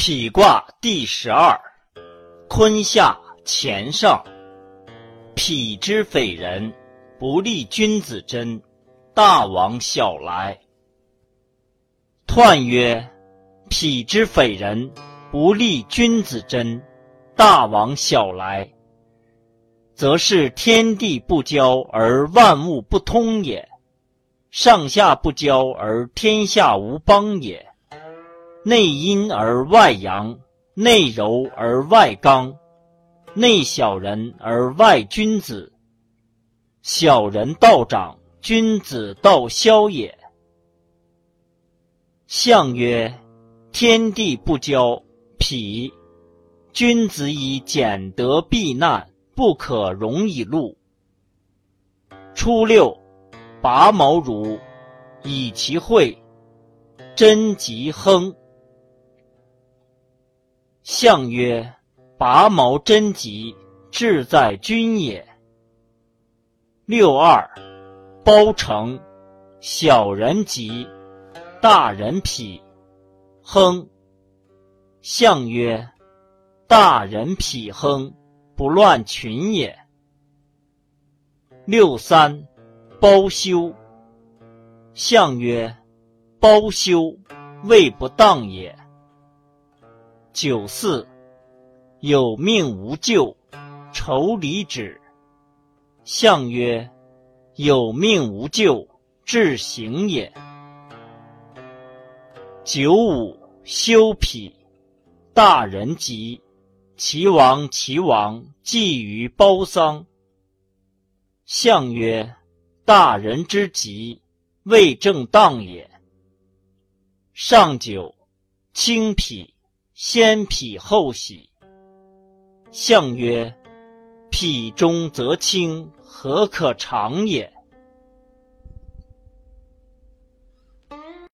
否卦第十二，坤下乾上。否之匪人，不利君子贞。大王小来。彖曰：否之匪人，不利君子贞。大王小来，则是天地不交而万物不通也，上下不交而天下无邦也。内阴而外阳，内柔而外刚，内小人而外君子。小人道长，君子道消也。象曰：天地不交，否。君子以俭德避难，不可容以禄。初六，拔毛如，以其会，贞吉亨。象曰：拔毛贞吉，志在君也。六二，包成，小人吉，大人否。亨。象曰。大人否亨，不乱群也。六三，包羞。象曰：包羞，位不当也。九四，有命无咎，愁离止。象曰：有命无咎，至行也。九五，休否，大人吉。齐王，齐王祭于包桑。象曰：大人之吉，未正当也。上九，轻否，先脾后喜。象曰：脾中则轻，何可长也？